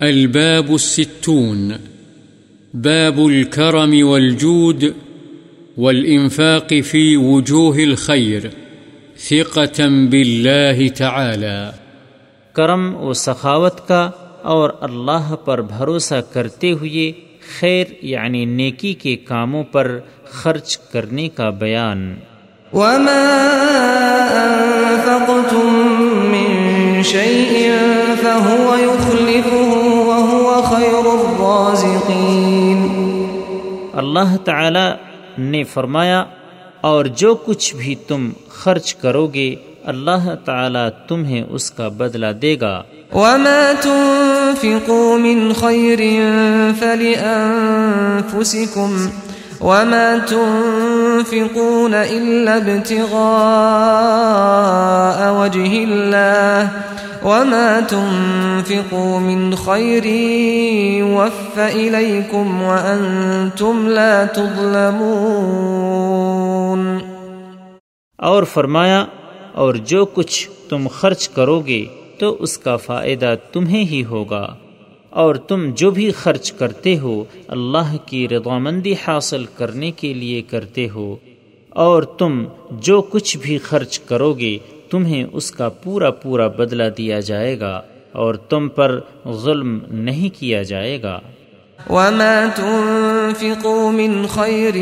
الباب الستون. باب الكرم والجود والإنفاق في وجوه الخير. ثقة بالله تعالى. کرم و سخاوت کا اور اللہ پر بھروسہ کرتے ہوئے خیر یعنی نیکی کے کاموں پر خرچ کرنے کا بیان۔ وما أنفقتم من شيء فهو يخلفه خير الرازقين اللہ تعالی نے فرمایا اور جو کچھ بھی تم خرچ کرو گے اللہ تعالی تمہیں اس کا بدلہ دے گا۔ وما تنفقوا من خير فلأنفسكم وما تنفقون إلا ابتغاء وجه الله وما تنفقوا من خير وف إليكم وأنتم لا تظلمون اور فرمایا، اور جو کچھ تم خرچ کرو گے تو اس کا فائدہ تمہیں ہی ہوگا۔ اور تم جو بھی خرچ کرتے ہو، اللہ کی رضامندی حاصل کرنے کے لیے کرتے ہو۔ اور تم جو کچھ بھی خرچ کرو گے تمہیں اس کا پورا پورا بدلہ دیا جائے گا اور تم پر ظلم نہیں کیا جائے گا۔ وما تنفقوا من خير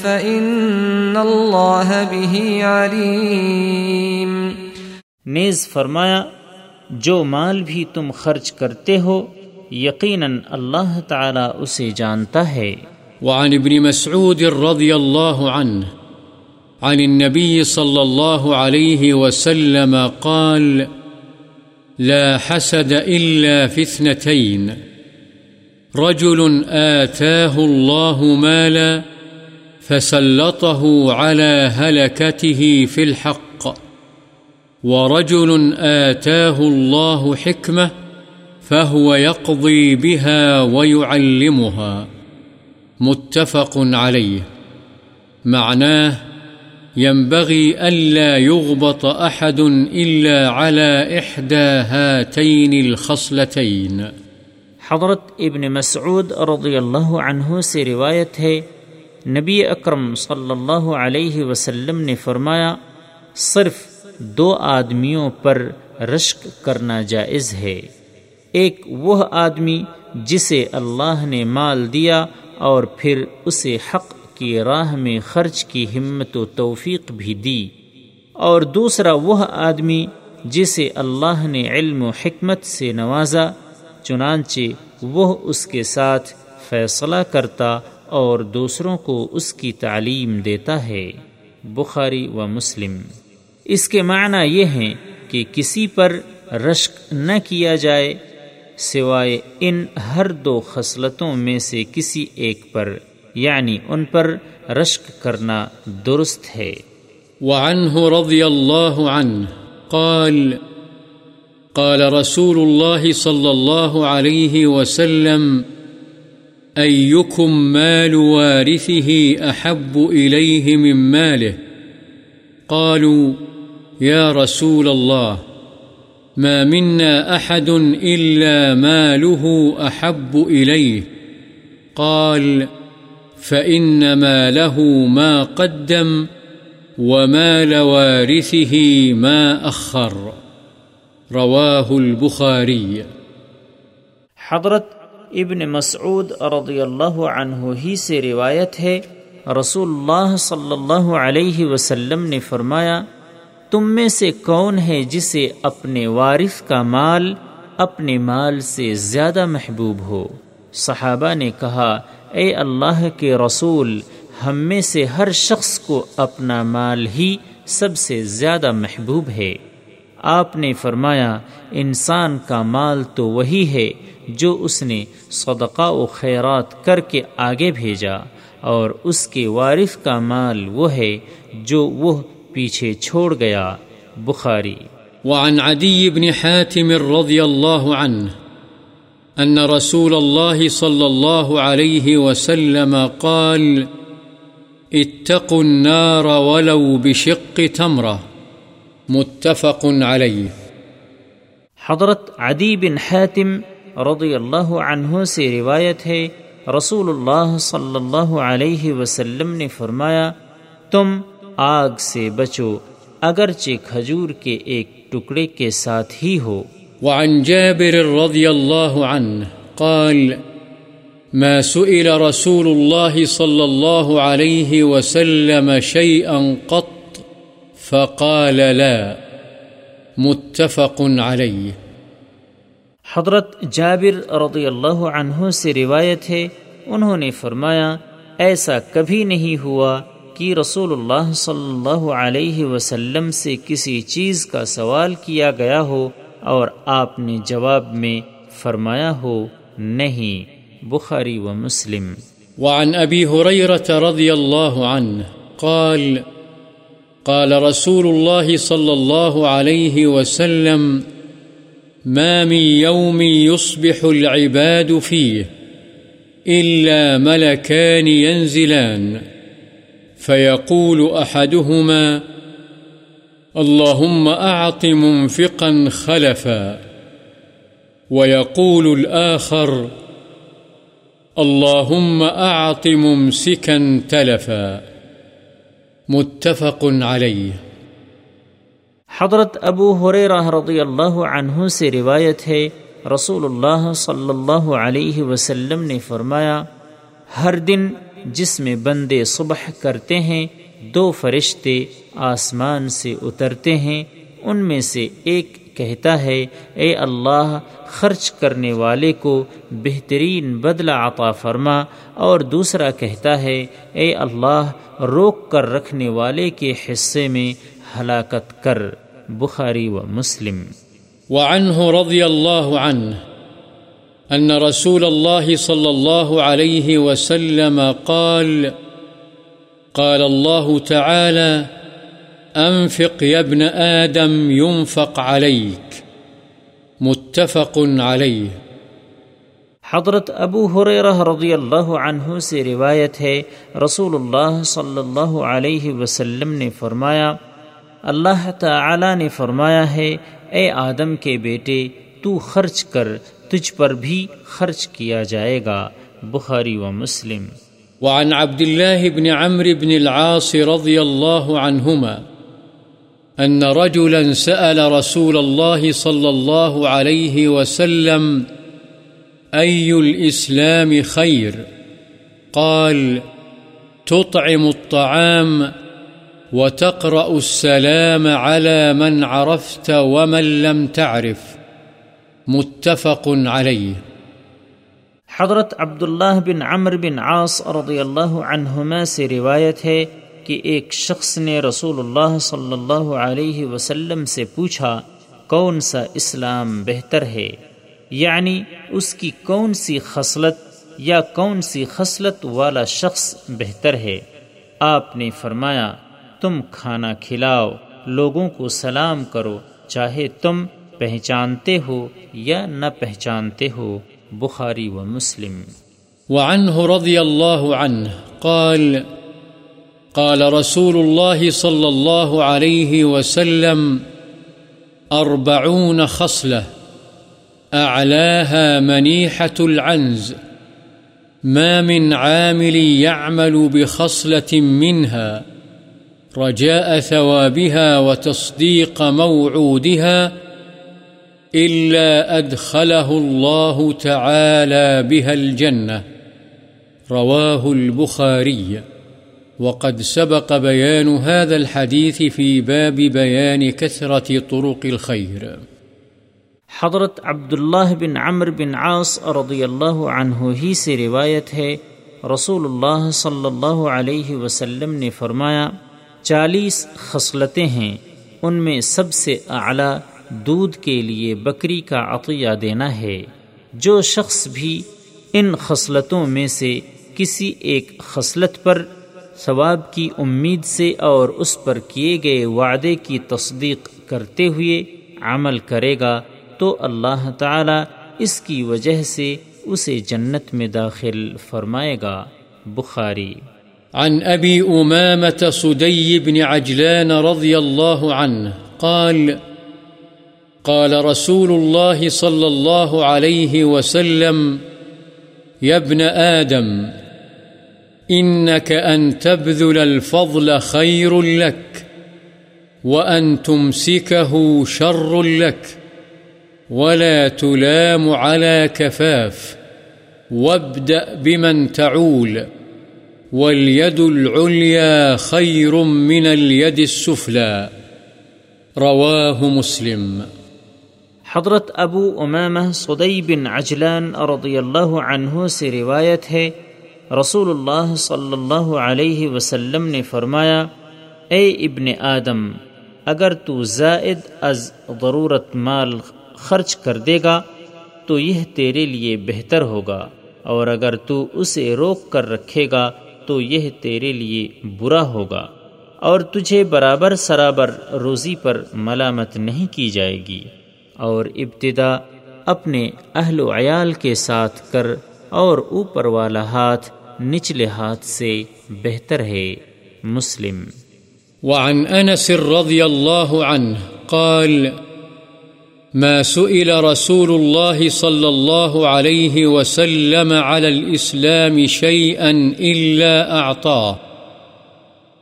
فإن الله به عليم۔ نیز فرمایا جو مال بھی تم خرچ کرتے ہو یقیناً اللہ تعالی اسے جانتا ہے۔ وعن ابن مسعود رضي الله عنه عن النبي صلى الله عليه وسلم قال لا حسد إلا في اثنتين. رجل آتاه الله مالا فسلطه على هلكته في الحق. ورجل آتاه الله حكمة فهو يقضي بها ويعلمها. متفق عليه. معناه ينبغي ألا يغبط أحد إلا على إحدى هاتين الخصلتين. حضرت ابن مسعود رضی اللہ عنہ سے روایت ہے، نبی اکرم صلی اللہ علیہ وسلم نے فرمایا، صرف دو آدمیوں پر رشک کرنا جائز ہے۔ ایک وہ آدمی جسے اللہ نے مال دیا اور پھر اسے حق کی راہ میں خرچ کی ہمت و توفیق بھی دی اور دوسرا وہ آدمی جسے اللہ نے علم و حکمت سے نوازا، چنانچہ وہ اس کے ساتھ فیصلہ کرتا اور دوسروں کو اس کی تعلیم دیتا ہے۔ بخاری و مسلم۔ اس کے معنی یہ ہیں کہ کسی پر رشک نہ کیا جائے، سوائے ان ہر دو خصلتوں میں سے کسی ایک پر۔ یعنی ان پر رشک کرنا درست ہے۔ وعنه رضي الله عنه قال قال رسول الله صلى الله عليه وسلم أيكم مال وارثه أحب إليه من ماله؟ قالوا يا رسول الله ما منا أحد إلا ماله أحب إليه قال فإنما له ما قدم وما لوارثه ما أخر. رواه البخاري. حضرت ابن مسعود رضی اللہ عنہ ہی سے روایت ہے رسول اللہ صلی اللہ علیہ وسلم نے فرمایا، تم میں سے کون ہے جسے اپنے وارث کا مال، اپنے مال سے زیادہ محبوب ہو؟ صحابہ نے کہا، اے اللہ کے رسول، ہم میں سے ہر شخص کو اپنا مال ہی سب سے زیادہ محبوب ہے۔ آپ نے فرمایا، انسان کا مال تو وہی ہے جو اس نے صدقہ و خیرات کر کے آگے بھیجا، اور اس کے وارث کا مال وہ ہے جو وہ پیچھے چھوڑ گیا۔ بخاری۔ وعن عدي بن حاتم رضي الله عنه أن رسول الله صلى الله عليه وسلم قال، اتقوا النار ولو بشق تمرة. متفق عليه. حضرت عدی بن حاتم رضی اللہ عنہ سے روایت ہے، رسول اللہ صلی اللہ علیہ وسلم نے فرمایا، تم آگ سے بچو، اگرچہ کھجور کے ایک ٹکڑے کے ساتھ ہی ہو۔ وعن جابر رضي الله عنه قال ما سئل رسول الله صلى الله عليه وسلم شيئا قط، فقال لا، متفق عليه. حضرت جابر رضی اللہ عنہ سے روایت ہے، انہوں نے فرمایا، ایسا کبھی نہیں ہوا کہ رسول اللہ صلی اللہ علیہ وسلم سے کسی چیز کا سوال کیا گیا ہو۔ اور آپ نے جواب میں فرمایا ہو، نہیں، بخاری و مسلم۔ وعن ابي هريره رضي الله عنه قال قال رسول الله صلى الله عليه وسلم، ما من يوم يصبح العباد فيه إلا ملكان ينزلان فيقول أحدهما اللهم أعط منفقا خلفا ويقول الآخر اللهم أعط ممسكا تلفا متفق عليه. حضرت ابو حریرہ رضی اللہ عنہ سے روایت ہے رسول اللہ صلی اللہ علیہ وسلم نے فرمایا، ہر دن جس میں بندے صبح کرتے ہیں، دو فرشتے آسمان سے اترتے ہیں، ان میں سے ایک کہتا ہے، اے اللہ، خرچ کرنے والے کو بہترین بدلہ عطا فرما۔ اور دوسرا کہتا ہے، اے اللہ، روک کر رکھنے والے کے حصے میں ہلاکت کر۔ بخاری و مسلم۔ وعنه رضي الله عنه أن رسول الله صلى الله عليه وسلم قال قال الله تعالى أنفق يا ابن آدم ينفق عليك. متفق عليه. حضرت ابو حریرہ رضی اللہ عنہ سے روایت ہے رسول اللہ صلی اللہ علیہ وسلم نے فرمایا اللہ تعالی نے فرمایا ہے اے آدم کے بیٹے تو خرچ کر تجھ پر بھی خرچ کیا جائے گا۔ بخاری و مسلم۔ وعن عبد الله بن عمرو بن العاص رضي الله عنهما أن رجلا سأل رسول الله صلى الله عليه وسلم، أي الإسلام خير؟ قال، تطعم الطعام وتقرأ السلام على من عرفت ومن لم تعرف. متفق عليه. حضرت عبداللہ بن عمر بن عاص رضی اللہ عنہما سے روایت ہے کہ ایک شخص نے رسول اللہ صلی اللہ علیہ وسلم سے پوچھا، کون سا اسلام بہتر ہے؟ یعنی اس کی کون سی خصلت یا کون سی خصلت والا شخص بہتر ہے؟ آپ نے فرمایا، تم کھانا کھلاؤ، لوگوں کو سلام کرو، چاہے تم پہچانتے ہو یا نہ پہچانتے ہو۔ بخاری و مسلم۔ وعنه رضي الله عنه قال قال رسول الله صلى الله عليه وسلم أربعون خصلة أعلاها منيحة العنز، ما من عامل يعمل بخصلة منها، رجاء ثوابها وتصديق موعودها إلا أدخله الله تعالى بها الجنة رواه البخاري وقد سبق بيان هذا الحديث في باب بيان كثرة طرق الخير. حضرت عبداللہ بن عمر بن عاص رضی اللہ عنہ ہی سے روایت ہے رسول اللہ صلی اللہ علیہ وسلم نے فرمایا، چالیس خصلتیں ہیں، ان میں سب سے اعلیٰ دودھ کے لیے بکری کا عطیہ دینا ہے۔ جو شخص بھی ان خصلتوں میں سے کسی ایک خصلت پر ثواب کی امید سے اور اس پر کیے گئے وعدے کی تصدیق کرتے ہوئے عمل کرے گا، تو اللہ تعالی اس کی وجہ سے اسے جنت میں داخل فرمائے گا۔ بخاری۔ عن أبي أمامة صدي بن عجلان رضي الله عنه قال قال رسول الله صلى الله عليه وسلم يا ابن آدم إنك أن تبذل الفضل خير لك وأن تمسكه شر لك ولا تلام على كفاف وابدأ بمن تعول واليد العليا خير من اليد السفلى رواه مسلم. حضرت ابو امامہ صدی بن عجلان رضی اللہ عنہ سے روایت ہے رسول اللہ صلی اللہ علیہ وسلم نے فرمایا اے ابن آدم اگر تو زائد از ضرورت مال خرچ کر دے گا تو یہ تیرے لیے بہتر ہوگا اور اگر تو اسے روک کر رکھے گا تو یہ تیرے لیے برا ہوگا اور تجھے برابر سرابر روزی پر ملامت نہیں کی جائے گی اور ابتدا اپنے اہل و عیال کے ساتھ کر اور اوپر والا ہاتھ نچلے ہاتھ سے بہتر ہے مسلم۔ وعن انس رضی اللہ عنہ قال، ما سئل رسول الله صلى الله عليه وسلم على الإسلام شيئا إلا أعطاه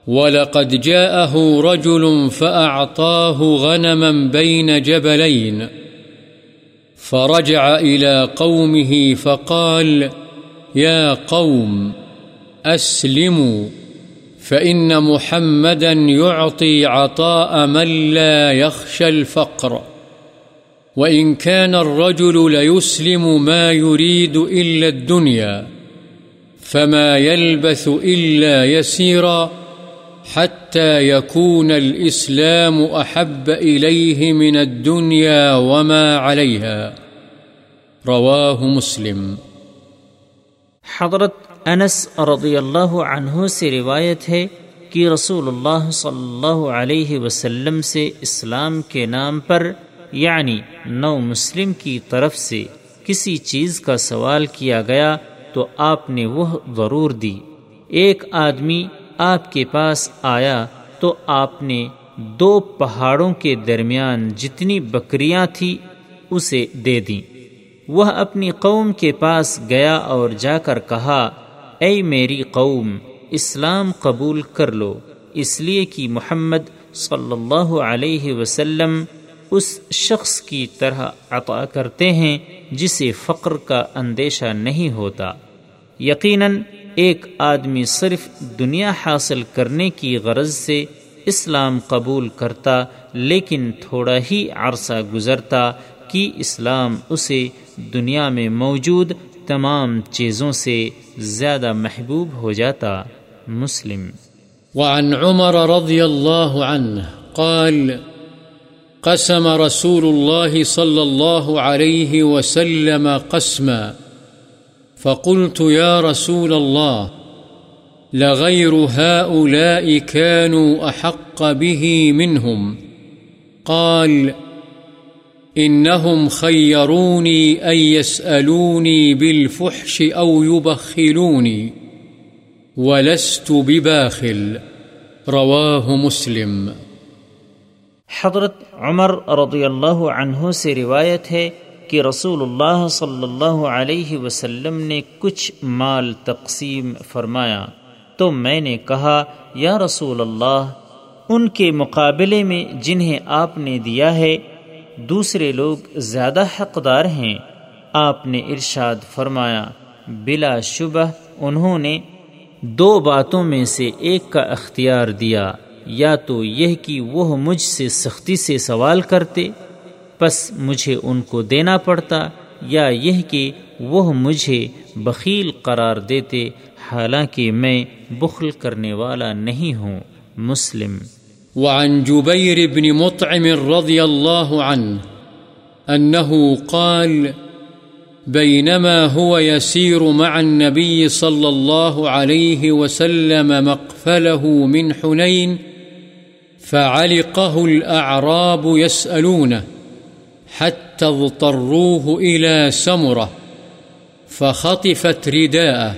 ولقد جاءه رجل فأعطاه غنما بين جبلين فرجع إلى قومه فقال فقال يا قوم، أسلموا، فإن محمدا يعطي عطاء من لا يخشى الفقر. وإن كان الرجل ليسلم ما يريد إلا الدنيا، فما يلبث إلا يسيراً، حتى يكون الإسلام أحب إليه من الدنيا وما عليها. رواه مسلم. حضرت انس رضی اللہ عنہ سے روایت ہے کہ رسول اللہ صلی اللہ علیہ وسلم سے اسلام کے نام پر یعنی نو مسلم کی طرف سے کسی چیز کا سوال کیا گیا تو آپ نے وہ ضرور دی۔ ایک آدمی آپ کے پاس آیا تو آپ نے دو پہاڑوں کے درمیان جتنی بکریاں تھیں اسے دے دیں۔ وہ اپنی قوم کے پاس گیا اور جا کر کہا، اے میری قوم، اسلام قبول کر لو، اس لیے کہ محمد صلی اللہ علیہ وسلم اس شخص کی طرح عطا کرتے ہیں جسے فقر کا اندیشہ نہیں ہوتا۔ یقیناً ایک آدمی صرف دنیا حاصل کرنے کی غرض سے اسلام قبول کرتا، لیکن تھوڑا ہی عرصہ گزرتا کہ اسلام اسے دنیا میں موجود تمام چیزوں سے زیادہ محبوب ہو جاتا مسلم۔ وعن عمر رضی اللہ عنہ قال، قسم رسول الله صلى الله عليه وسلم قسما، فقلت يا رسول الله لغير هؤلاء كانوا أحق به منهم قال إنهم خيروني أن يسألوني بالفحش أو يبخلوني، ولست بباخل. رواه مسلم. حضرت عمر رضی اللہ عنہ سے روایت ہے کہ رسول اللہ صلی اللہ علیہ وسلم نے کچھ مال تقسیم فرمایا۔ تو میں نے کہا، یا رسول اللہ، ان کے مقابلے میں جنہیں آپ نے دیا ہے دوسرے لوگ زیادہ حقدار ہیں۔ آپ نے ارشاد فرمایا، بلا شبہ انہوں نے دو باتوں میں سے ایک کا اختیار دیا۔ یا تو یہ کہ وہ مجھ سے سختی سے سوال کرتے، پس مجھے ان کو دینا پڑتا، یا یہ کہ وہ مجھے بخیل قرار دیتے، حالانکہ میں بخل کرنے والا نہیں ہوں۔ مسلم وعن جبير بن مطعم رضي الله عنه أنه قال، بينما هو يسير مع النبي صلى الله عليه وسلم مقفله من حنين، فعلقه الأعراب يسألونه، حتى اضطروه إلى سمرة، فخطفت رداءه.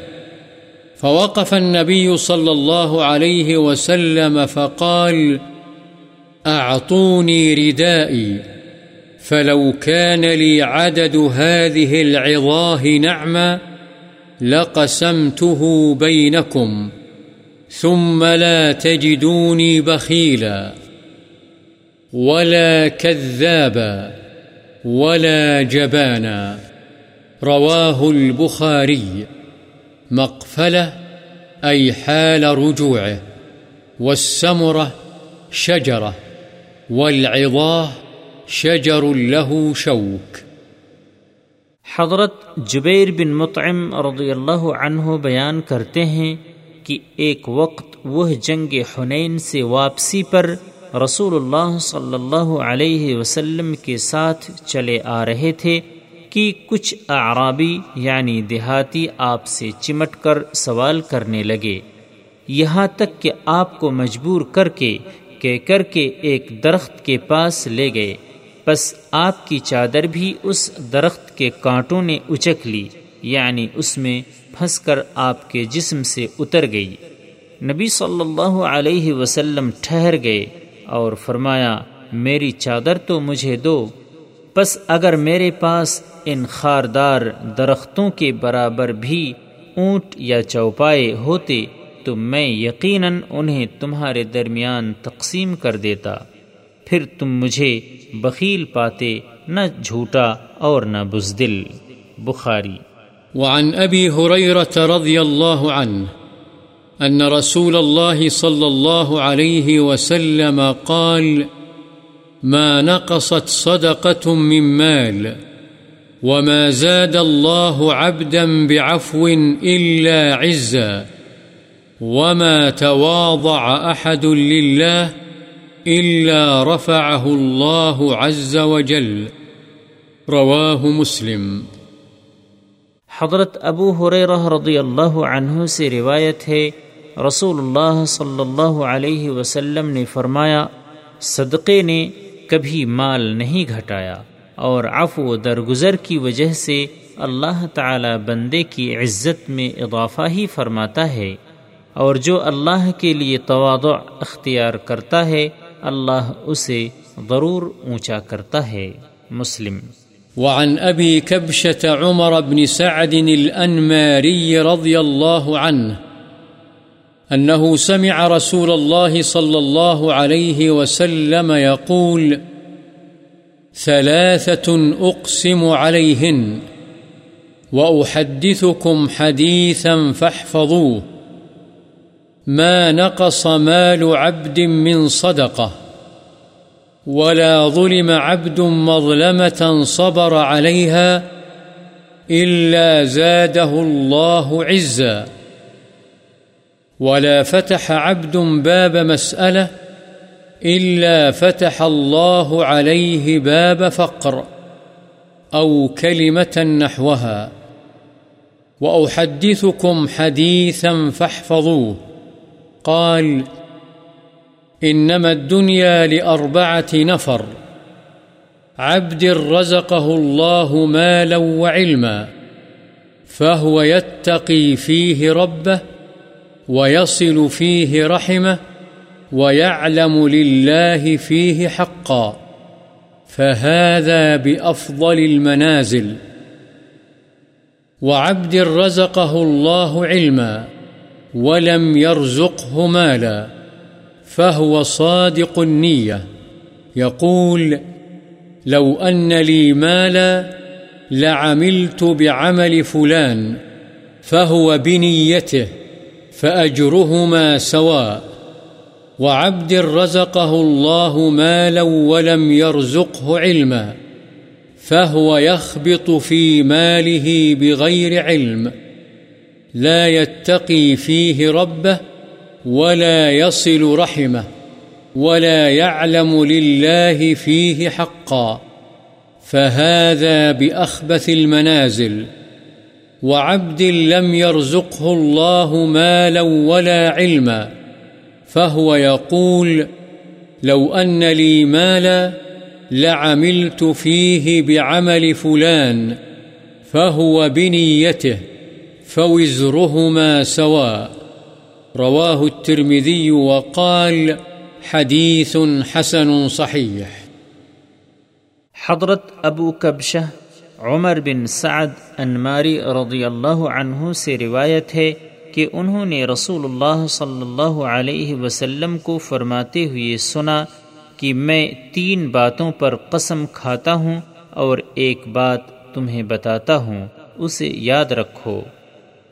فوقف النبي صلى الله عليه وسلم فقال، أعطوني ردائي، فلو كان لي عدد هذه العظاه نعما لقسمته بينكم، ثم لا تجدوني بخيلا، ولا كذابا، ولا جبانا. رواه البخاري. مقفله اي حال رجوعه والسمره شجره والعظاه شجر له شوك. حضرت جبیر بن مطعم رضی اللہ عنہ بیان کرتے ہیں کہ ایک وقت وہ جنگ حنین سے واپسی پر رسول اللہ صلی اللہ علیہ وسلم کے ساتھ چلے آ رہے تھے کہ کچھ اعرابی یعنی دیہاتی آپ سے چمٹ کر سوال کرنے لگے۔ یہاں تک کہ آپ کو مجبور کر کے کہ کر کے ایک درخت کے پاس لے گئے۔ بس آپ کی چادر بھی اس درخت کے کانٹوں نے اچک لی یعنی اس میں پھنس کر آپ کے جسم سے اتر گئی۔ نبی صلی اللہ علیہ وسلم ٹھہر گئے اور فرمایا، میری چادر تو مجھے دو۔ بس اگر میرے پاس ان خاردار درختوں کے برابر بھی اونٹ یا چوپائے ہوتے تو میں یقیناً انہیں تمہارے درمیان تقسیم کر دیتا۔ پھر تم مجھے بخیل پاتے نہ جھوٹا اور نہ بزدل۔ بخاری۔ وعن ابی حریرت رضی اللہ عنہ ان رسول الله صلى الله عليه وسلم قال ما نقصت صدقة من مال وما زاد الله عبدا بعفو إلا عزا وما تواضع أحد لله إلا رفعه الله عز وجل. رواه مسلم. حضرت ابو حریرہ رضی اللہ عنہ سے روایت ہے، رسول اللہ صلی اللہ علیہ وسلم نے فرمایا، صدقے نے کبھی مال نہیں گھٹایا اور عفو درگزر کی وجہ سے اللہ تعالی بندے کی عزت میں اضافہ ہی فرماتا ہے۔ اور جو اللہ کے لیے توادع اختیار کرتا ہے، اللہ اسے ضرور اونچا کرتا ہے۔ مسلم۔ وعن أبي كبشة عمر بن سعد الأنماري رضي الله عنه أنه سمع رسول الله صلى الله عليه وسلم يقول، ثلاثة أقسم عليهن، وأحدثكم حديثا فاحفظوه، ما نقص مال عبد من صدقة، ولا ظلم عبد مظلمة صبر عليها إلا زاده الله عزا. ولا فتح عبد باب مسألة إلا فتح الله عليه باب فقر أو كلمة نحوها. وأحدثكم حديثا فاحفظوه. قال إنما الدنيا لأربعة نفر. عبد رزقه الله مالا وعلما، فهو يتقي فيه ربه ويصل فيه رحمه ويعلم لله فيه حقا فهذا بأفضل المنازل وعبد رزقه الله علما ولم يرزقه مالا فهو صادق النية يقول لو أن لي مالا لعملت بعمل فلان فهو بنيته فأجرهما سواء وعبد رزقه الله مالا ولم يرزقه علما. فهو يخبط في ماله بغير علم. لا يتقي فيه ربه ولا يصل رحمه. ولا يعلم لله فيه حقا. فهذا بأخبث المنازل. وعبد لم يرزقه الله مالا ولا علما، فهو يقول، لو أن لي مالا لعملت فيه بعمل فلان، فهو بنيته، فوزرهما سواء. رواه الترمذي وقال، حديث حسن صحيح. حضرت ابو کبشہ عمر بن سعد انماری رضی اللہ عنہ سے روایت ہے کہ انہوں نے رسول اللہ صلی اللہ علیہ وسلم کو فرماتے ہوئے سنا کہ میں تین باتوں پر قسم کھاتا ہوں اور ایک بات تمہیں بتاتا ہوں، اسے یاد رکھو۔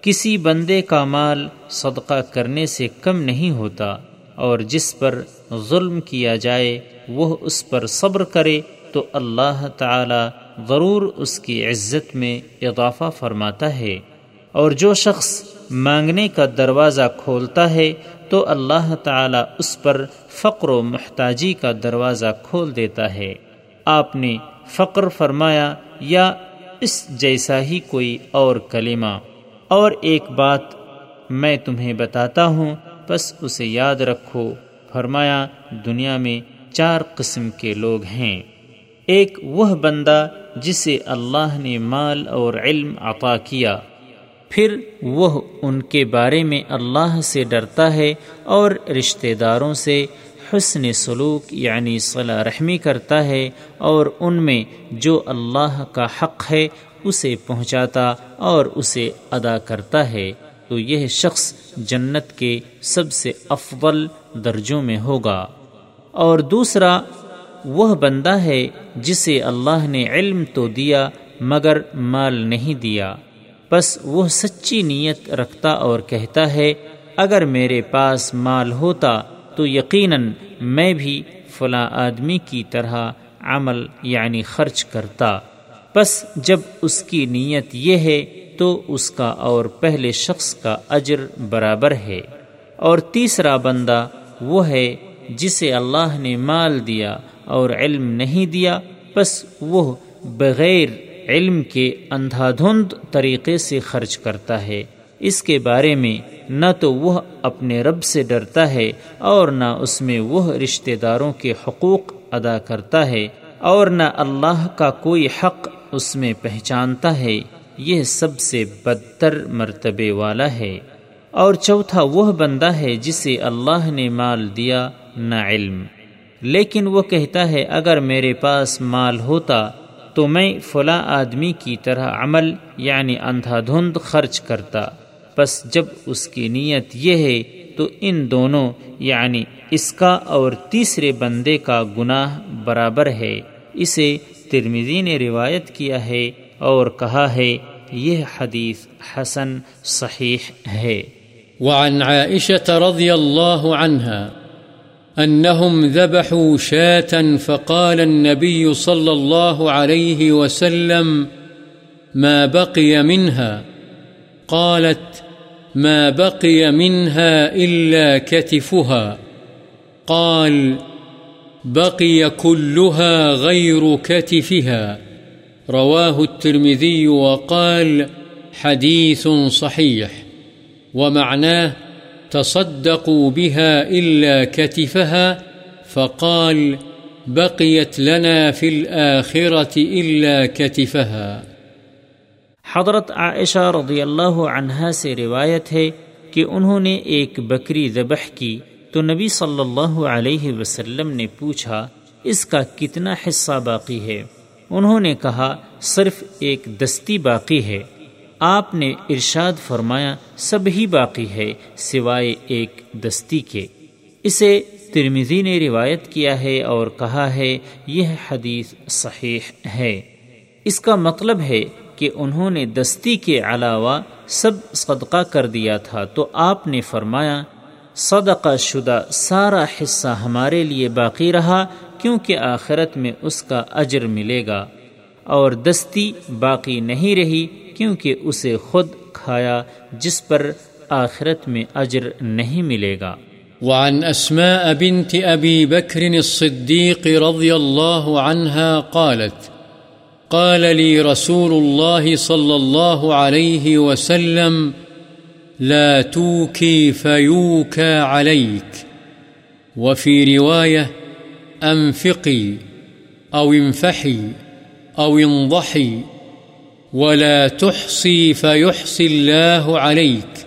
کسی بندے کا مال صدقہ کرنے سے کم نہیں ہوتا اور جس پر ظلم کیا جائے، وہ اس پر صبر کرے تو اللہ تعالی ضرور اس کی عزت میں اضافہ فرماتا ہے۔ اور جو شخص مانگنے کا دروازہ کھولتا ہے، تو اللہ تعالی اس پر فقر و محتاجی کا دروازہ کھول دیتا ہے۔ آپ نے فقر فرمایا، یا اس جیسا ہی کوئی اور کلمہ۔ اور ایک بات میں تمہیں بتاتا ہوں بس اسے یاد رکھو۔ فرمایا، دنیا میں چار قسم کے لوگ ہیں۔ ایک وہ بندہ جسے اللہ نے مال اور علم عطا کیا۔ پھر وہ ان کے بارے میں اللہ سے ڈرتا ہے اور رشتہ داروں سے حسن سلوک یعنی صلاح رحمی کرتا ہے اور ان میں جو اللہ کا حق ہے اسے پہنچاتا اور اسے ادا کرتا ہے۔ تو یہ شخص جنت کے سب سے افضل درجوں میں ہوگا۔ اور دوسرا وہ بندہ ہے جسے اللہ نے علم تو دیا مگر مال نہیں دیا۔ بس وہ سچی نیت رکھتا اور کہتا ہے، اگر میرے پاس مال ہوتا تو یقیناً میں بھی فلاں آدمی کی طرح عمل یعنی خرچ کرتا۔ بس جب اس کی نیت یہ ہے تو اس کا اور پہلے شخص کا اجر برابر ہے۔ اور تیسرا بندہ وہ ہے جسے اللہ نے مال دیا اور علم نہیں دیا، بس وہ بغیر علم کے اندھا دھند طریقے سے خرچ کرتا ہے۔ اس کے بارے میں نہ تو وہ اپنے رب سے ڈرتا ہے اور نہ اس میں وہ رشتہ داروں کے حقوق ادا کرتا ہے اور نہ اللہ کا کوئی حق اس میں پہچانتا ہے۔ یہ سب سے بدتر مرتبے والا ہے۔ اور چوتھا وہ بندہ ہے جسے اللہ نے مال دیا، نہ علم۔ لیکن وہ کہتا ہے، اگر میرے پاس مال ہوتا تو میں فلاں آدمی کی طرح عمل یعنی اندھا دھند خرچ کرتا۔ بس جب اس کی نیت یہ ہے تو ان دونوں یعنی اس کا اور تیسرے بندے کا گناہ برابر ہے۔ اسے ترمیزی نے روایت کیا ہے اور کہا ہے، یہ حدیث حسن صحیح ہے۔ وعن عائشة رضي الله عنها أنهم ذبحوا شاة فقال النبي صلى الله عليه وسلم ما بقي منها؟ قالت ما بقي منها إلا كتفها. قال بقي كلها غير كتفها. رواه الترمذي وقال حديث صحيح. ومعناه تصدقوا بها إلا كتفها فقال، بقيت لنا في الآخرة إلا كتفها. حضرت عائشہ رضی اللہ عنہا سے روایت ہے کہ انہوں نے ایک بکری ذبح کی تو نبی صلی اللہ علیہ وسلم نے پوچھا، اس کا کتنا حصہ باقی ہے؟ انہوں نے کہا، صرف ایک دستی باقی ہے۔ آپ نے ارشاد فرمایا، سب ہی باقی ہے سوائے ایک دستی کے۔ اسے ترمیزی نے روایت کیا ہے اور کہا ہے، یہ حدیث صحیح ہے۔ اس کا مطلب ہے کہ انہوں نے دستی کے علاوہ سب صدقہ کر دیا تھا۔ تو آپ نے فرمایا، صدقہ شدہ سارا حصہ ہمارے لیے باقی رہا، کیونکہ آخرت میں اس کا اجر ملے گا۔ اور دستی باقی نہیں رہی کیونکہ اسے خود کھایا جس پر آخرت میں اجر نہیں ملے گا۔ وعن اسماء بنت ابی بکر الصدیق رضی اللہ عنها قالت، قال لي رسول الله صلى الله عليه وسلم، لا توكي فيوكى عليك، وفي رواية، أنفقي، أو انفحي، أو انضحي. ولا تحصي فيحصي الله عليك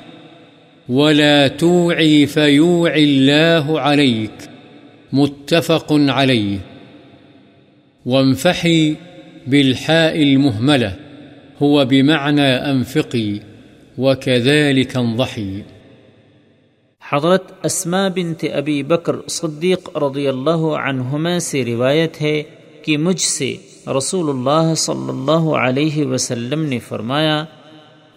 ولا توعي فيوعي الله عليك متفق عليه وانفحي بالحاء المهملة هو بمعنى أنفقي وكذلك انضحي حضرت اسما بنت ابی بکر صدیق رضی اللہ عنہما سے روایت ہے کہ مجھ سے رسول اللہ صلی اللہ علیہ وسلم نے فرمایا،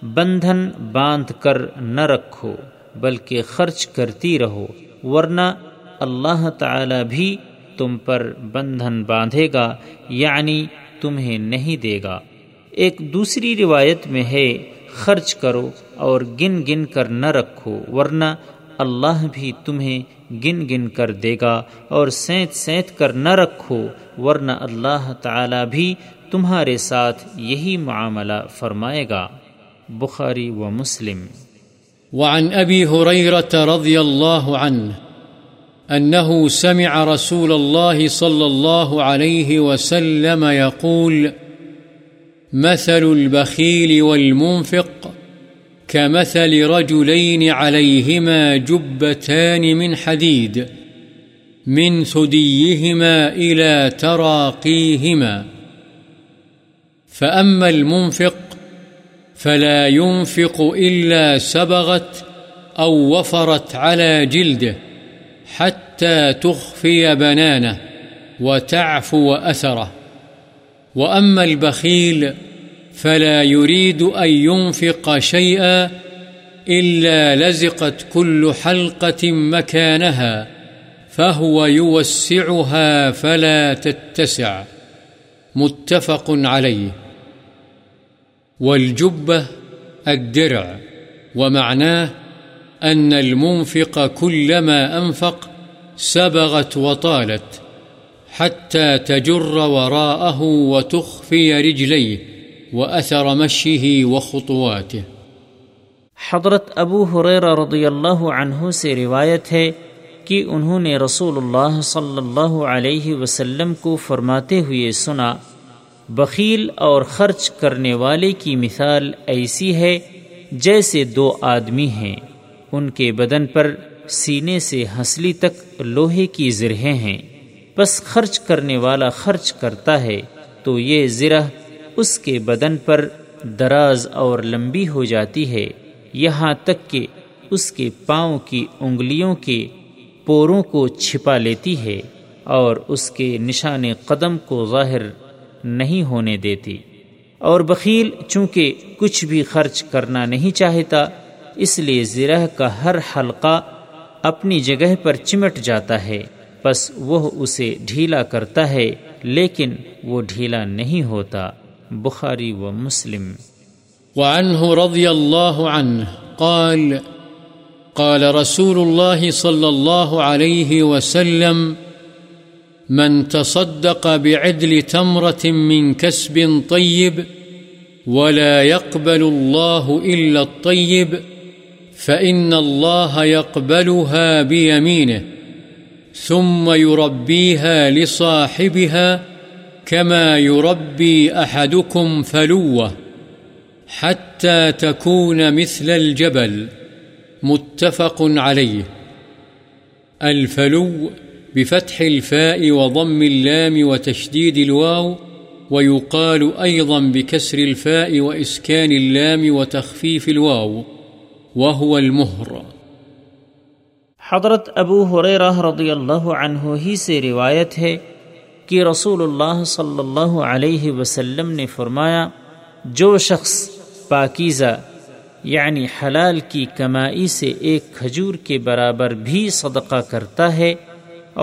بندھن باندھ کر نہ رکھو، بلکہ خرچ کرتی رہو، ورنہ اللہ تعالی بھی تم پر بندھن باندھے گا یعنی تمہیں نہیں دے گا۔ ایک دوسری روایت میں ہے، خرچ کرو اور گن گن کر نہ رکھو، ورنہ اللہ بھی تمہیں گن گن کر دے گا اور سینت سینت کر نہ رکھو، ورنہ اللہ تعالی بھی تمہارے ساتھ یہی معاملہ فرمائے گا۔ بخاری و مسلم۔ وعن أبي هريرة رضي الله عنه أنه سمع رسول الله صلى الله عليه وسلم يقول مثل البخيل والمنفق كمثل رجلين عليهما جبتان من حديد، من ثديهما إلى تراقيهما. فأما المنفق فلا ينفق إلا سبغت أو وفرت على جلده حتى تخفي بنانه وتعفو أثره. وأما البخيل فلا يريد أن ينفق شيئا إلا لزقت كل حلقة مكانها، فهو يوسعها فلا تتسع، متفق عليه. والجبة الدرع، ومعناه أن المنفق كلما أنفق سبغت وطالت حتى تجر وراءه وتخفي رجليه. وأثر مشيه وخطواته. حضرت ابو حریر رضی اللہ عنہ سے روایت ہے کہ انہوں نے رسول اللہ صلی اللہ علیہ وسلم کو فرماتے ہوئے سنا، بخیل اور خرچ کرنے والے کی مثال ایسی ہے جیسے دو آدمی ہیں۔ ان کے بدن پر سینے سے ہنسلی تک لوہے کی زرہیں ہیں۔ بس خرچ کرنے والا خرچ کرتا ہے تو یہ زرہ اس کے بدن پر دراز اور لمبی ہو جاتی ہے، یہاں تک کہ اس کے پاؤں کی انگلیوں کے پوروں کو چھپا لیتی ہے اور اس کے نشان قدم کو ظاہر نہیں ہونے دیتی۔ اور بخیل، چونکہ کچھ بھی خرچ کرنا نہیں چاہتا، اس لیے زرہ کا ہر حلقہ اپنی جگہ پر چمٹ جاتا ہے۔ بس وہ اسے ڈھیلا کرتا ہے، لیکن وہ ڈھیلا نہیں ہوتا۔ بخاری و مسلم۔ وعنه رضي الله عنه قال قال رسول الله صلى الله عليه وسلم، من تصدق بعدل تمرة من كسب طيب، ولا يقبل الله إلا الطيب، فإن الله يقبلها بيمينه، ثم يربيها لصاحبها كما يربي أحدكم فلوة حتى تكون مثل الجبل متفق عليه. الفلو بفتح الفاء وضم اللام وتشديد الواو، ويقال أيضا بكسر الفاء وإسكان اللام وتخفيف الواو، وهو المهر. حضرت ابو حریرہ رضی اللہ عنہ ہی سے روایت ہے کہ رسول اللہ صلی اللہ علیہ وسلم نے فرمایا، جو شخص پاکیزہ یعنی حلال کی کمائی سے ایک کھجور کے برابر بھی صدقہ کرتا ہے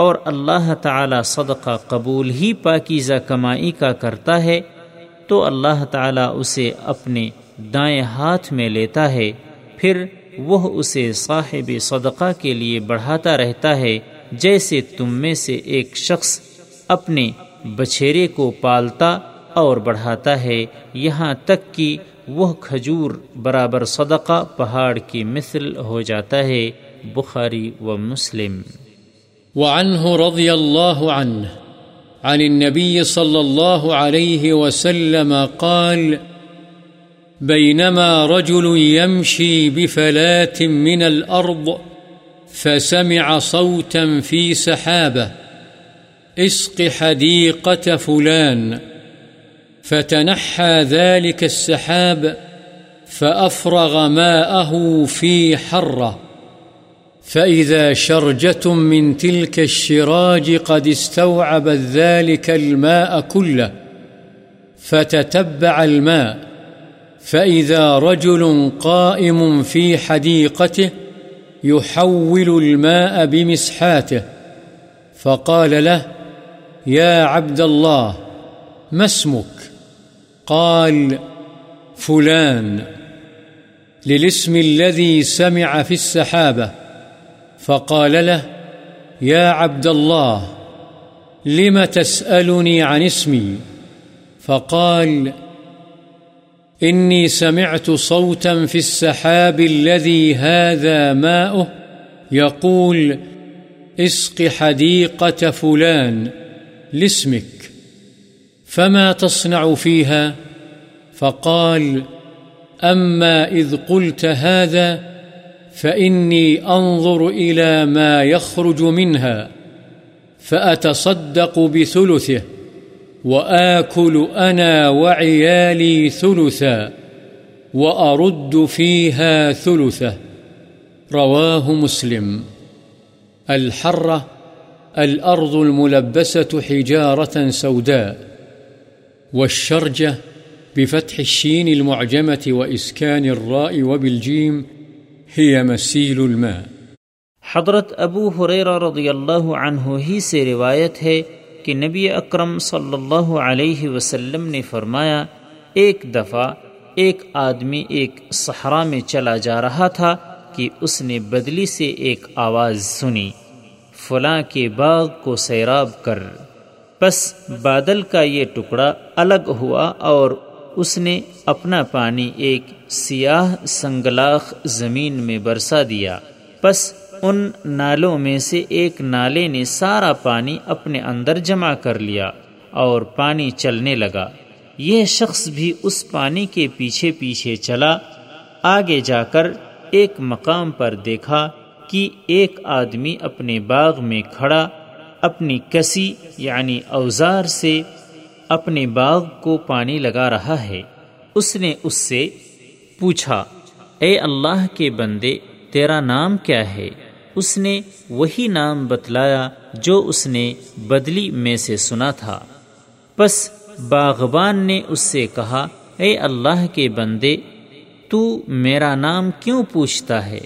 اور اللہ تعالی صدقہ قبول ہی پاکیزہ کمائی کا کرتا ہے، تو اللہ تعالی اسے اپنے دائیں ہاتھ میں لیتا ہے، پھر وہ اسے صاحب صدقہ کے لیے بڑھاتا رہتا ہے، جیسے تم میں سے ایک شخص اپنے بچھیرے کو پالتا اور بڑھاتا ہے۔ یہاں تک کہ وہ کھجور برابر صدقہ پہاڑ کی مثل ہو جاتا ہے۔ بخاری و مسلم۔ وعنه رضي الله عنه عن النبي صلى الله عليه وسلم قال بينما رجل يمشي بفلات من الأرض فسمع صوتا في سحابه اسق حديقة فلان، فتنحى ذلك السحاب، فأفرغ ماءه في حرة فإذا شرجة من تلك الشراج قد استوعبت ذلك الماء كله، فتتبع الماء. فإذا رجل قائم في حديقته يحول الماء بمسحاته، فقال له يا عبد الله، ما اسمك؟ قال، فلان. للاسم الذي سمع في السحابة. فقال له، يا عبد الله، لم تسألني عن اسمي؟ فقال، إني سمعت صوتا في السحاب الذي هذا ماؤه، يقول، اسق حديقة فلان. لاسمك، فما تصنع فيها؟ فقال، أما إذ قلت هذا، فإني أنظر إلى ما يخرج منها، فأتصدق بثلثه، وآكل أنا وعيالي ثلثا، وأرد فيها ثلثه. رواه مسلم. الحرة الأرض الملبسة حجارة سوداء والشرجة بفتح الشين المعجمة وإسكان الراء وبالجيم هي مسيل الماء. حضرت ابو حریرہ رضی اللہ عنہ ہی سے روایت ہے کہ نبی اکرم صلی اللہ علیہ وسلم نے فرمایا، ایک دفعہ ایک آدمی ایک صحرا میں چلا جا رہا تھا کہ اس نے بدلی سے ایک آواز سنی۔ فلاں کے باغ کو سیراب کر۔ بس بادل کا یہ ٹکڑا الگ ہوا اور اس نے اپنا پانی ایک سیاہ سنگلاخ زمین میں برسا دیا۔ بس ان نالوں میں سے ایک نالے نے سارا پانی اپنے اندر جمع کر لیا اور پانی چلنے لگا۔ یہ شخص بھی اس پانی کے پیچھے پیچھے چلا۔ آگے جا کر ایک مقام پر دیکھا۔ کہ ایک آدمی اپنے باغ میں کھڑا، اپنی کسی یعنی اوزار سے اپنے باغ کو پانی لگا رہا ہے۔ اس نے اس سے پوچھا، اے اللہ کے بندے، تیرا نام کیا ہے؟ اس نے وہی نام بتلایا جو اس نے بدلی میں سے سنا تھا۔ بس باغبان نے اس سے کہا، اے اللہ کے بندے، تو میرا نام کیوں پوچھتا ہے؟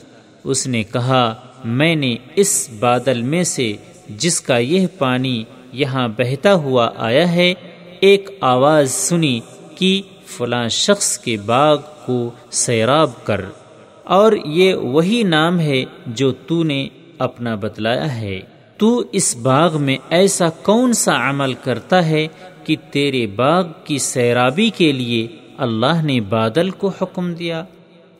اس نے کہا، میں نے اس بادل میں سے جس کا یہ پانی یہاں بہتا ہوا آیا ہے، ایک آواز سنی کہ فلاں شخص کے باغ کو سیراب کر۔ اور یہ وہی نام ہے جو تو نے اپنا بتلایا ہے۔ تو اس باغ میں ایسا کون سا عمل کرتا ہے کہ تیرے باغ کی سیرابی کے لیے اللہ نے بادل کو حکم دیا؟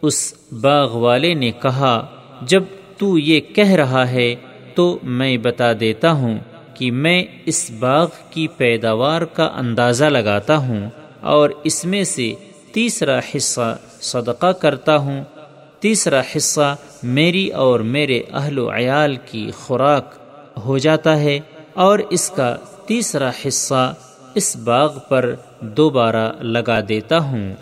اس باغ والے نے کہا، جب تو یہ کہہ رہا ہے تو میں بتا دیتا ہوں کہ میں اس باغ کی پیداوار کا اندازہ لگاتا ہوں اور اس میں سے تیسرا حصہ صدقہ کرتا ہوں۔ تیسرا حصہ میری اور میرے اہل و عیال کی خوراک ہو جاتا ہے اور اس کا تیسرا حصہ اس باغ پر دوبارہ لگا دیتا ہوں۔